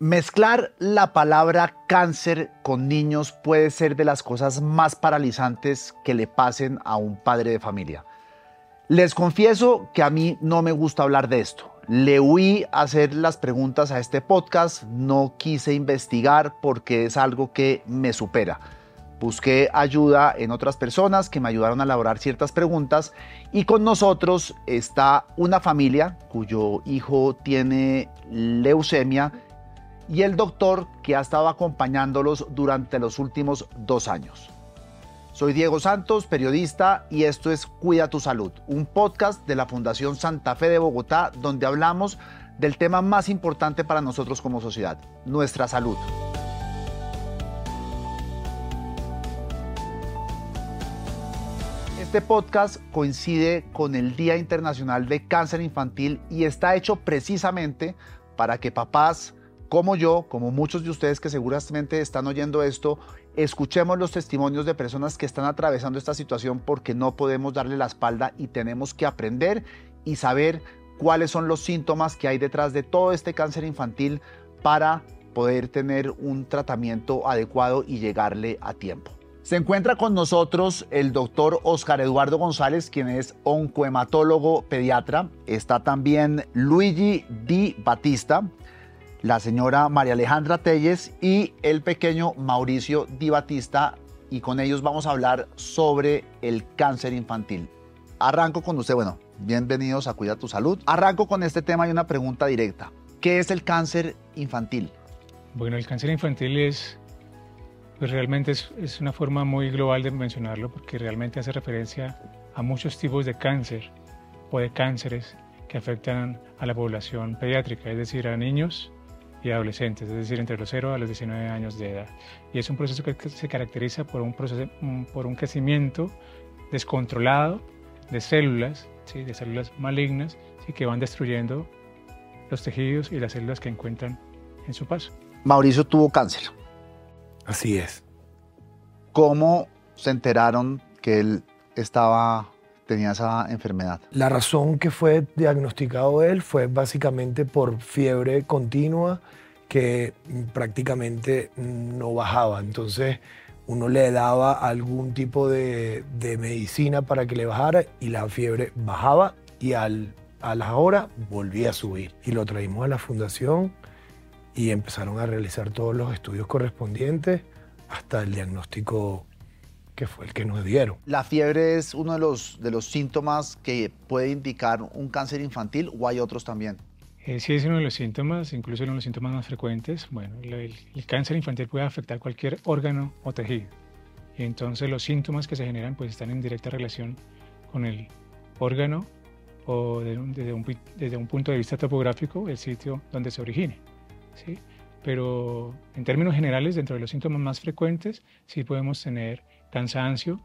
Mezclar la palabra cáncer con niños puede ser de las cosas más paralizantes que le pasen a un padre de familia. Les confieso que a mí no me gusta hablar de esto. Le huí a hacer las preguntas a este podcast, no quise investigar porque es algo que me supera. Busqué ayuda en otras personas que me ayudaron a elaborar ciertas preguntas y con nosotros está una familia cuyo hijo tiene leucemia y el doctor que ha estado acompañándolos durante los últimos dos años. Soy Diego Santos, periodista, y esto es Cuida tu Salud, un podcast de la Fundación Santa Fe de Bogotá donde hablamos del tema más importante para nosotros como sociedad, nuestra salud. Este podcast coincide con el Día Internacional de Cáncer Infantil y está hecho precisamente para que papás, como yo, como muchos de ustedes que seguramente están oyendo esto, escuchemos los testimonios de personas que están atravesando esta situación porque no podemos darle la espalda y tenemos que aprender y saber cuáles son los síntomas que hay detrás de todo este cáncer infantil para poder tener un tratamiento adecuado y llegarle a tiempo. Se encuentra con nosotros el doctor Oscar Eduardo González, quien es oncohematólogo pediatra. Está también Luigi Di Batista, la señora María Alejandra Telles y el pequeño Mauricio Di Batista y con ellos vamos a hablar sobre el cáncer infantil. Arranco con usted, bueno, bienvenidos a Cuida tu Salud. Arranco con este tema y una pregunta directa. ¿Qué es el cáncer infantil? Bueno, el cáncer infantil es, pues realmente es, una forma muy global de mencionarlo porque realmente hace referencia a muchos tipos de cáncer o de cánceres que afectan a la población pediátrica, es decir, a niños, y adolescentes, es decir, entre los 0 a los 19 años de edad. Y es un proceso que se caracteriza por un, proceso, por un crecimiento descontrolado de células, ¿sí? de células malignas, ¿sí? que van destruyendo los tejidos y las células que encuentran en su paso. Mauricio tuvo cáncer. Así es. ¿Cómo se enteraron que él estaba tenía esa enfermedad? La razón que fue diagnosticado él fue básicamente por fiebre continua que prácticamente no bajaba. Entonces uno le daba algún tipo de, medicina para que le bajara y la fiebre bajaba y a las horas volvía a subir. Y lo traímos a la fundación y empezaron a realizar todos los estudios correspondientes hasta el diagnóstico que fue el que nos dieron. ¿La fiebre es uno de los síntomas que puede indicar un cáncer infantil o hay otros también? Eh, sí, es uno de los síntomas, incluso uno de los síntomas más frecuentes. Bueno, el, el, cáncer infantil puede afectar cualquier órgano o tejido. Y entonces los síntomas que se generan pues están en directa relación con el órgano o de, desde, un, desde un punto de vista topográfico el sitio donde se origine. ¿sí? Pero en términos generales, dentro de los síntomas más frecuentes, sí podemos tener cansancio,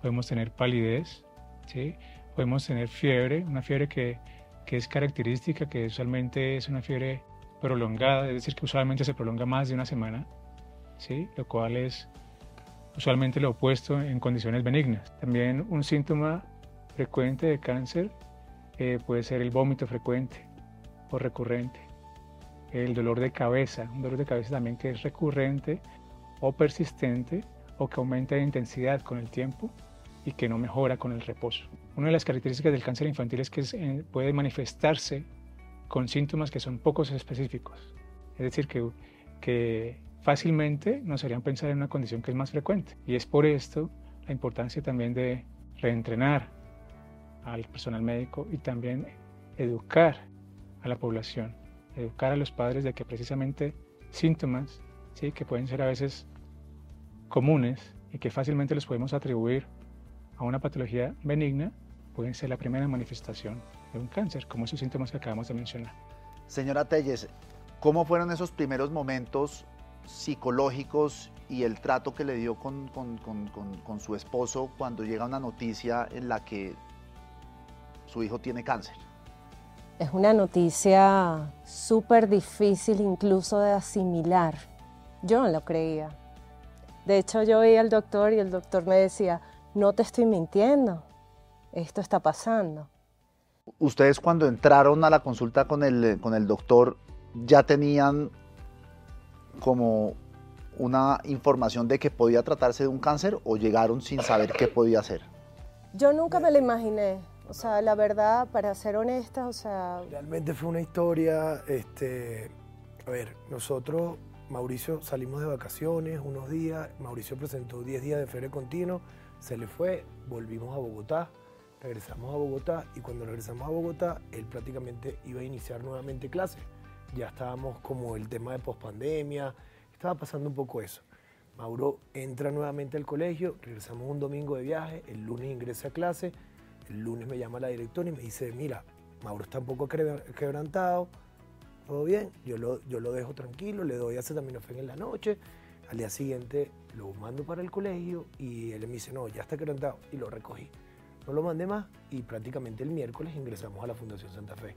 podemos tener palidez, ¿sí? podemos tener fiebre, una fiebre que, que, es característica, que usualmente es una fiebre prolongada, es decir, que usualmente se prolonga más de una semana, ¿sí? lo cual es usualmente lo opuesto en condiciones benignas. También un síntoma frecuente de cáncer eh, puede ser el vómito frecuente o recurrente, el dolor de cabeza, un dolor de cabeza también que es recurrente o persistente o que aumenta de intensidad con el tiempo y que no mejora con el reposo. Una de las características del cáncer infantil es que eh, puede manifestarse con síntomas que son pocos específicos. Es decir, que, que fácilmente nos harían pensar en una condición que es más frecuente. Y es por esto la importancia también de reentrenar al personal médico y también educar a la población, educar a los padres de que precisamente síntomas, ¿sí? que pueden ser a veces comunes y que fácilmente los podemos atribuir a una patología benigna, pueden ser la primera manifestación de un cáncer, como esos síntomas que acabamos de mencionar. Señora Telles, ¿cómo fueron esos primeros momentos psicológicos y el trato que le dio con, con, con, con, su esposo cuando llega una noticia en la que su hijo tiene cáncer? Es una noticia súper difícil incluso de asimilar. Yo no lo creía. De hecho, yo veía al doctor y el doctor me decía, no te estoy mintiendo, esto está pasando. Ustedes cuando entraron a la consulta con el, con el doctor, ¿ya tenían como una información de que podía tratarse de un cáncer o llegaron sin saber qué podía ser? Yo nunca me lo imaginé. O sea, la verdad, para ser honesta, o sea... Realmente fue una historia, este, a ver, nosotros, Mauricio, salimos de vacaciones unos días, Mauricio presentó 10 días de feria continuo, se le fue, volvimos a Bogotá, regresamos a Bogotá y cuando regresamos a Bogotá, él prácticamente iba a iniciar nuevamente clases. Ya estábamos como el tema de pospandemia, estaba pasando un poco eso. Mauro entra nuevamente al colegio, regresamos un domingo de viaje, el lunes ingresa a clase, el lunes me llama la directora y me dice, mira, Mauro está un poco quebrantado, todo bien, yo lo, yo lo dejo tranquilo, le doy acetaminofén en la noche, al día siguiente lo mando para el colegio y él me dice, no, ya está quebrantado, y lo recogí. No lo mandé más y prácticamente el miércoles ingresamos a la Fundación Santa Fe.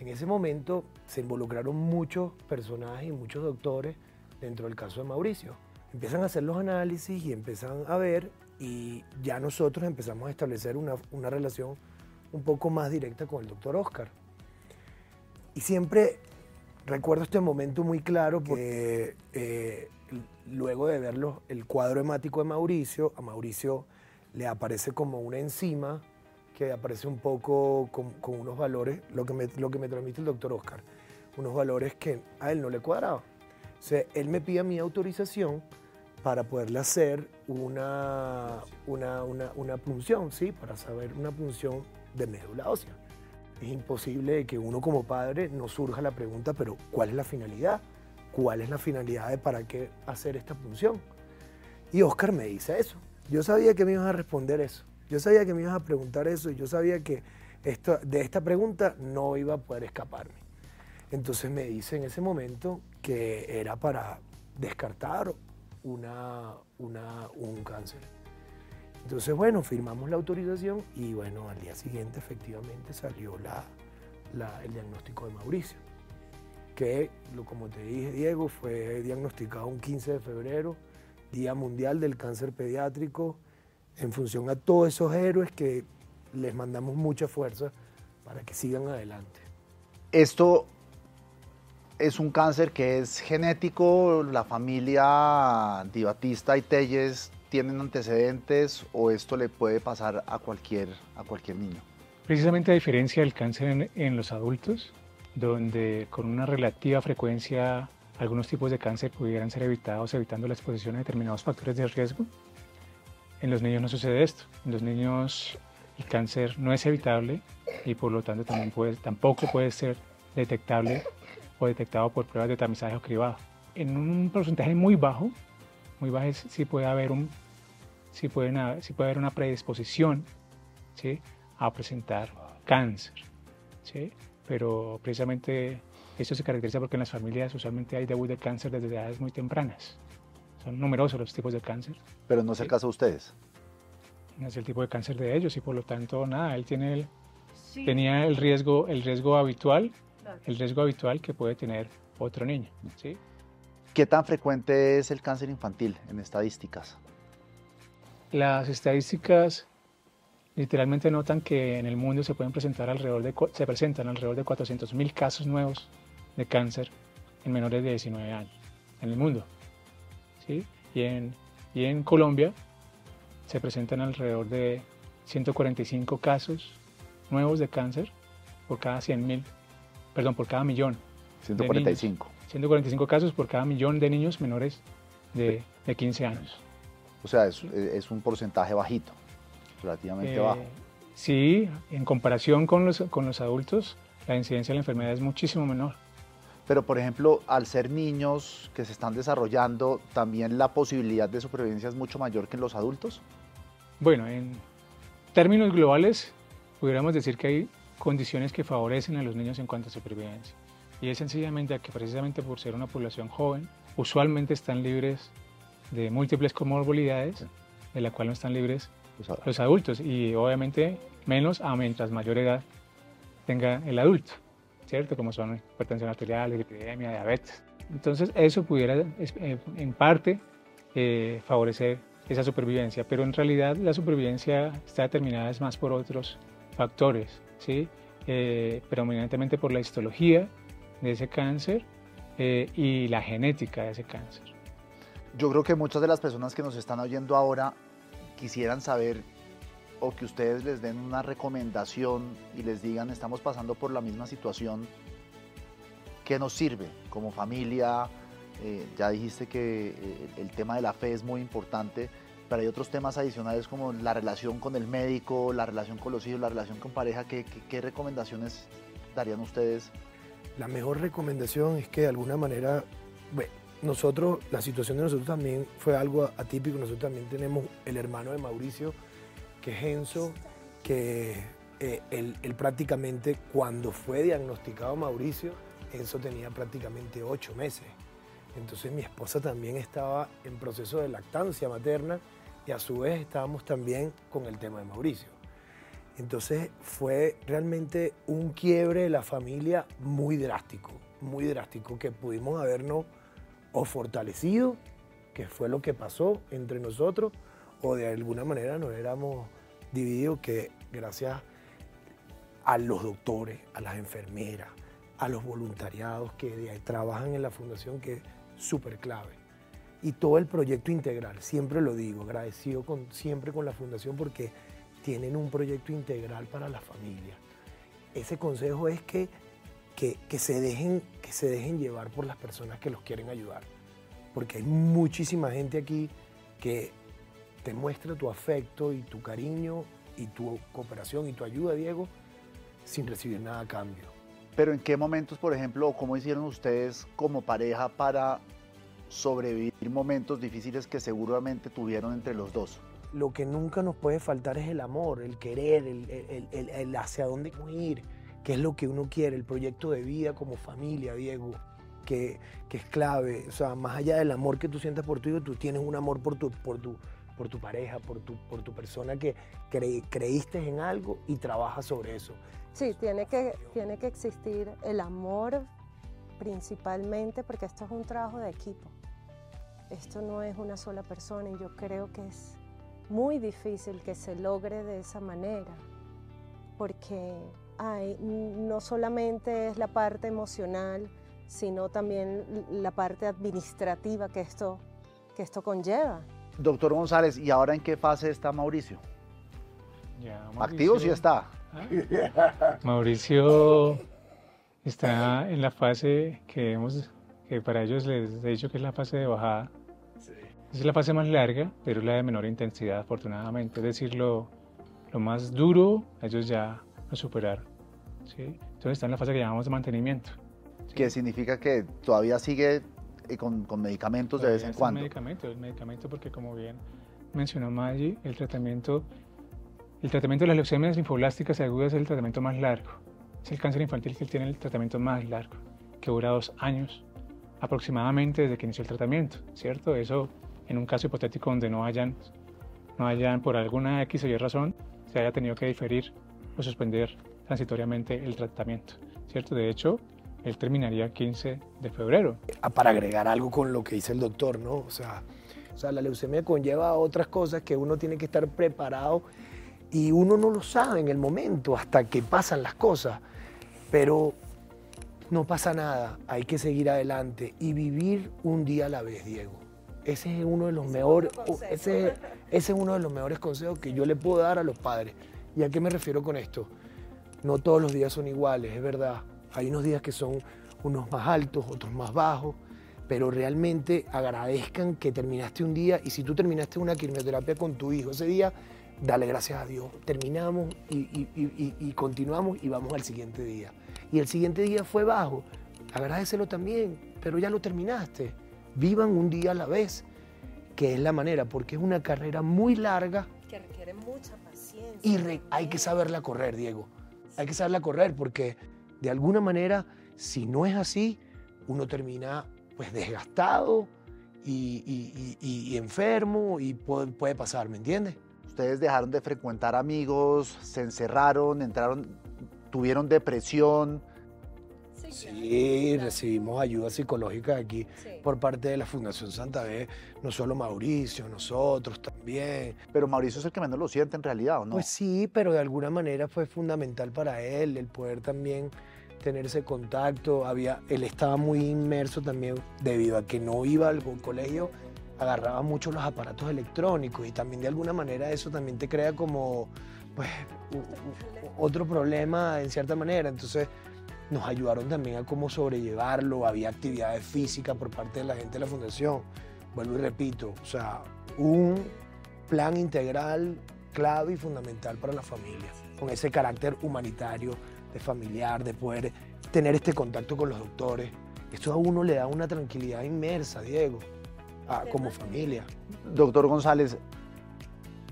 En ese momento se involucraron muchos personajes y muchos doctores dentro del caso de Mauricio. Empiezan a hacer los análisis y empiezan a ver y ya nosotros empezamos a establecer una, una relación un poco más directa con el doctor Oscar. Y siempre recuerdo este momento muy claro porque eh, luego de ver el cuadro hemático de Mauricio, a Mauricio le aparece como una enzima que aparece un poco con, unos valores, lo que, me, lo que me transmite el doctor Oscar, unos valores que a él no le cuadraban. O sea, él me pide mi autorización para poderle hacer una, una, una, una, punción, ¿sí? Para saber una punción de médula ósea. Es imposible que uno como padre no surja la pregunta, pero ¿cuál es la finalidad? ¿Cuál es la finalidad de para qué hacer esta punción? Y Oscar me dice eso. Yo sabía que me ibas a responder eso. Yo sabía que me ibas a preguntar eso y yo sabía que esto, de esta pregunta no iba a poder escaparme. Entonces me dice en ese momento que era para descartar una, una, un cáncer. Entonces, bueno, firmamos la autorización y bueno, al día siguiente efectivamente salió la, la, el diagnóstico de Mauricio, que, como te dije, Diego, fue diagnosticado un 15 de febrero, Día Mundial del Cáncer Pediátrico, en función a todos esos héroes que les mandamos mucha fuerza para que sigan adelante. Esto es un cáncer que es genético, la familia Di Batista y Telles tienen antecedentes o esto le puede pasar a cualquier, a cualquier niño. Precisamente a diferencia del cáncer en, en los adultos, donde con una relativa frecuencia algunos tipos de cáncer pudieran ser evitados evitando la exposición a determinados factores de riesgo, en los niños no sucede esto. En los niños el cáncer no es evitable y por lo tanto también puede, tampoco puede ser detectable o detectado por pruebas de tamizaje o cribado. En un porcentaje muy bajo, muy bajo sí puede haber, un, sí pueden, sí puede haber una predisposición a presentar cáncer. Pero precisamente esto se caracteriza porque en las familias usualmente hay debut de cáncer desde edades muy tempranas. Son numerosos los tipos de cáncer. Pero no es el caso de ustedes. No es el tipo de cáncer de ellos y por lo tanto, nada, él tiene el, tenía el riesgo, el riesgo habitual el riesgo habitual que puede tener otro niño. ¿sí? ¿Qué tan frecuente es el cáncer infantil en estadísticas? Las estadísticas literalmente notan que en el mundo se pueden presentar alrededor de se presentan alrededor de 400.000 casos nuevos de cáncer en menores de 19 años en el mundo. ¿sí? Y, en, y en Colombia se presentan alrededor de 145 casos nuevos de cáncer por cada 100.000 perdón, por cada millón. 145. 145 casos por cada millón de niños menores de, de 15 años. O sea, es, es, un porcentaje bajito, relativamente eh, bajo. Sí, en comparación con los, con los adultos, la incidencia de la enfermedad es muchísimo menor. Pero, por ejemplo, al ser niños que se están desarrollando, ¿también la posibilidad de supervivencia es mucho mayor que en los adultos? Bueno, en términos globales, pudiéramos decir que hay condiciones que favorecen a los niños en cuanto a supervivencia. Y es sencillamente que precisamente por ser una población joven, usualmente están libres de múltiples comorbilidades, de la cual no están libres los adultos. Y obviamente menos a mientras mayor edad tenga el adulto, ¿cierto? Como son hipertensión arterial, epidemia, diabetes. Entonces eso pudiera eh, en parte eh, favorecer esa supervivencia, pero en realidad la supervivencia está determinada es más por otros factores, ¿sí? Eh, predominantemente por la histología de ese cáncer eh, y la genética de ese cáncer. Yo creo que muchas de las personas que nos están oyendo ahora quisieran saber o que ustedes les den una recomendación y les digan estamos pasando por la misma situación, ¿qué nos sirve como familia? Eh, ya dijiste que eh, el tema de la fe es muy importante, pero hay otros temas adicionales como la relación con el médico, la relación con los hijos, la relación con pareja. ¿Qué, qué recomendaciones darían ustedes? La mejor recomendación es que de alguna manera, bueno, nosotros, la situación de nosotros también fue algo atípico. Nosotros también tenemos el hermano de Mauricio, que es Enzo, que eh, él, prácticamente cuando fue diagnosticado Mauricio, Enzo tenía prácticamente ocho meses. Entonces mi esposa también estaba en proceso de lactancia materna y a su vez estábamos también con el tema de Mauricio. Entonces fue realmente un quiebre de la familia muy drástico, muy drástico, que pudimos habernos o fortalecido, que fue lo que pasó entre nosotros, o de alguna manera nos éramos divididos, que gracias a los doctores, a las enfermeras, a los voluntariados que trabajan en la fundación, que es súper clave. Y todo el proyecto integral, siempre lo digo, agradecido siempre con la fundación porque tienen un proyecto integral para la familia. Ese consejo es que que, se dejen, que se dejen llevar por las personas que los quieren ayudar. Porque hay muchísima gente aquí que te muestra tu afecto y tu cariño y tu cooperación y tu ayuda, Diego, sin recibir nada a cambio. Pero ¿en qué momentos, por ejemplo, o cómo hicieron ustedes como pareja para sobrevivir momentos difíciles que seguramente tuvieron entre los dos? Lo que nunca nos puede faltar es el amor, el querer, el, el, el hacia dónde ir qué es lo que uno quiere, el proyecto de vida como familia, Diego, que, es clave. O sea, más allá del amor que tú sientas por tu hijo, tú tienes un amor por tu, por tu, por tu pareja, por tu, por tu persona que creíste en algo y trabajas sobre eso. Sí, tiene que, tiene que existir el amor principalmente porque esto es un trabajo de equipo. Esto no es una sola persona y yo creo que es muy difícil que se logre de esa manera porque no solamente es la parte emocional, sino también la parte administrativa que esto, que esto conlleva. Doctor González, ¿y ahora en qué fase está Mauricio? Activo sí está. ¿Ah? Mauricio está en la fase que hemos, que para ellos les he dicho que es la fase de bajada. Es la fase más larga, pero es la de menor intensidad, afortunadamente. Es decir, lo, lo más duro, ellos ya a superar. ¿sí? Entonces está en la fase que llamamos de mantenimiento. ¿Qué significa que todavía sigue eh, con, con medicamentos de vez en cuando. Medicamento, el medicamento porque como bien mencionó Maggi, el tratamiento, el tratamiento de las leucemias linfoblásticas agudas es el tratamiento más largo. Es el cáncer infantil que tiene el tratamiento más largo, que dura dos años aproximadamente desde que inició el tratamiento, ¿cierto? Eso en un caso hipotético donde no hayan, no hayan por alguna X o Y razón, se haya tenido que diferir o suspender transitoriamente el tratamiento, ¿cierto? De hecho, él terminaría el 15 de febrero. Ah, para agregar algo con lo que dice el doctor, ¿no? O sea, o sea, la leucemia conlleva otras cosas que uno tiene que estar preparado y uno no lo sabe en el momento hasta que pasan las cosas. Pero no pasa nada, hay que seguir adelante y vivir un día a la vez, Diego. Ese es uno de los mejores, ese, ese es uno de los mejores consejos que yo le puedo dar a los padres. ¿Y a qué me refiero con esto? No todos los días son iguales, es verdad. Hay unos días que son unos más altos, otros más bajos, pero realmente agradezcan que terminaste un día y si tú terminaste una quimioterapia con tu hijo ese día, dale gracias a Dios. Terminamos y, continuamos y vamos al siguiente día. Y el siguiente día fue bajo, agradecelo también, pero ya lo terminaste. Vivan un día a la vez, que es la manera, porque es una carrera muy larga. Que requiere mucha y hay que saberla correr, Diego. Hay que saberla correr porque de alguna manera, si no es así, uno termina pues desgastado y, enfermo y puede, pasar, ¿me entiendes? Ustedes dejaron de frecuentar amigos, se encerraron, entraron, tuvieron depresión, Sí, recibimos ayuda psicológica aquí por parte de la Fundación Santa Fe, no solo Mauricio, nosotros también. Pero Mauricio es el que menos lo siente en realidad, ¿o no? Pues sí, pero de alguna manera fue fundamental para él el poder también tener ese contacto. Había, él estaba muy inmerso también debido a que no iba al colegio, agarraba mucho los aparatos electrónicos y también de alguna manera eso también te crea como pues otro problema en cierta manera. Entonces nos ayudaron también a cómo sobrellevarlo, había actividades físicas por parte de la gente de la fundación. Vuelvo y repito, o sea, un plan integral clave y fundamental para la familia, con ese carácter humanitario, de familiar, de poder tener este contacto con los doctores. Esto a uno le da una tranquilidad inmersa, Diego, como familia. Doctor González,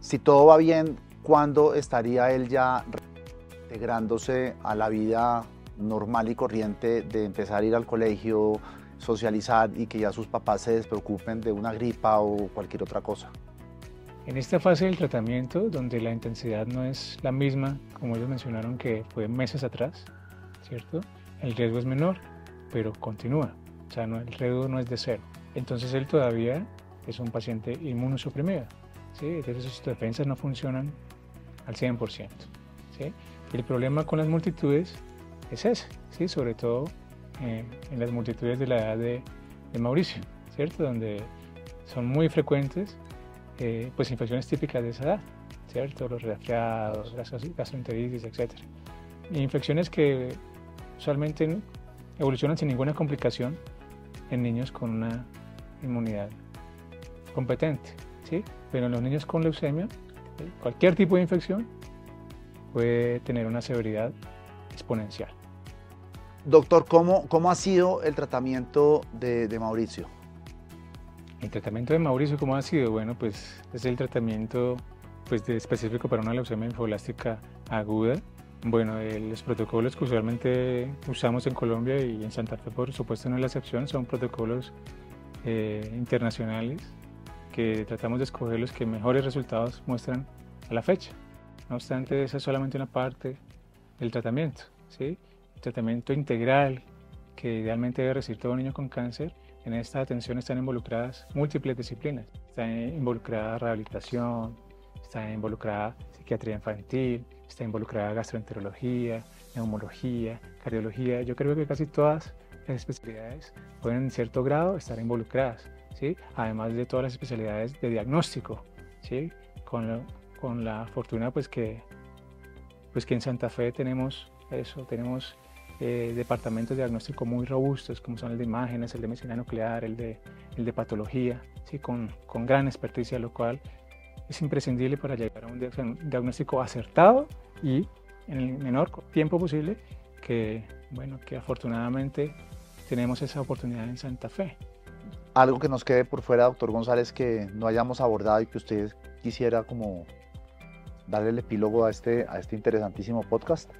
si todo va bien, ¿cuándo estaría él ya integrándose a la vida normal y corriente de empezar a ir al colegio, socializar y que ya sus papás se despreocupen de una gripa o cualquier otra cosa? En esta fase del tratamiento, donde la intensidad no es la misma, como ellos mencionaron que fue meses atrás, ¿cierto? El riesgo es menor, pero continúa. O sea, no, el riesgo no es de cero. Entonces él todavía es un paciente inmunosuprimido, ¿sí? Entonces sus defensas no funcionan al 100%, ¿sí? El problema con las multitudes es ese, ¿sí? sobre todo eh, en las multitudes de la edad de, Mauricio, ¿cierto? donde son muy frecuentes eh, pues infecciones típicas de esa edad, ¿cierto? los resfriados, gastroenteritis, etc. infecciones que usualmente evolucionan sin ninguna complicación en niños con una inmunidad competente, ¿sí? pero en los niños con leucemia, cualquier tipo de infección puede tener una severidad exponencial. Doctor, ¿cómo, ¿cómo ha sido el tratamiento de, Mauricio? El tratamiento de Mauricio, ¿cómo ha sido? Bueno, pues es el tratamiento pues, específico para una leucemia linfoblástica aguda. Bueno, los protocolos que usualmente usamos en Colombia y en Santa Fe, por supuesto, no es la excepción, son protocolos eh, internacionales que tratamos de escoger los que mejores resultados muestran a la fecha. No obstante, esa es solamente una parte del tratamiento. ¿sí? Tratamiento integral que idealmente debe recibir todo niño con cáncer, en esta atención están involucradas múltiples disciplinas. Está involucrada rehabilitación, está involucrada psiquiatría infantil, está involucrada gastroenterología, neumología, cardiología. Yo creo que casi todas las especialidades pueden en cierto grado estar involucradas, ¿sí? además de todas las especialidades de diagnóstico, ¿sí? con, con la fortuna pues que, pues que en Santa Fe tenemos eso, tenemos eh, departamentos de diagnóstico muy robustos, como son el de imágenes, el de medicina nuclear, el de, el de patología, ¿sí? con, con gran experticia, lo cual es imprescindible para llegar a un diagnóstico acertado y en el menor tiempo posible, que, bueno, que afortunadamente tenemos esa oportunidad en Santa Fe. Algo que nos quede por fuera, doctor González, que no hayamos abordado y que usted quisiera como darle el epílogo a este, a este interesantísimo podcast.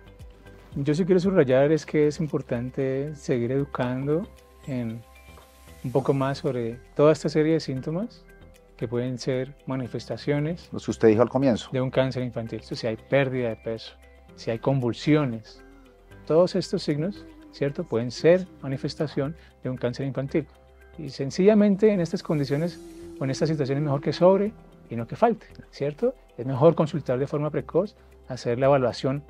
Yo sí quiero subrayar es que es importante seguir educando en un poco más sobre toda esta serie de síntomas que pueden ser manifestaciones. Los que usted dijo al comienzo. De un cáncer infantil. si hay pérdida de peso, si hay convulsiones, todos estos signos, ¿cierto? Pueden ser manifestación de un cáncer infantil. Y sencillamente en estas condiciones o en estas situaciones es mejor que sobre y no que falte, ¿cierto? Es mejor consultar de forma precoz, hacer la evaluación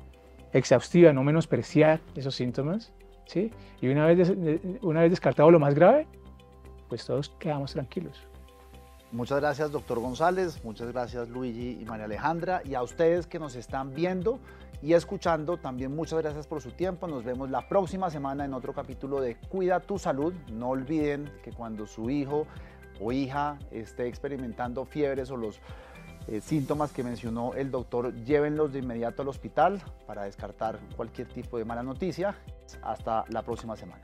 exhaustiva, no menospreciar esos síntomas, ¿sí? Y una vez, una vez descartado lo más grave, pues todos quedamos tranquilos. Muchas gracias, doctor González. Muchas gracias, Luigi y María Alejandra. Y a ustedes que nos están viendo y escuchando, también muchas gracias por su tiempo. Nos vemos la próxima semana en otro capítulo de Cuida tu salud. No olviden que cuando su hijo o hija esté experimentando fiebres o los eh, síntomas que mencionó el doctor, llévenlos de inmediato al hospital para descartar cualquier tipo de mala noticia. Hasta la próxima semana.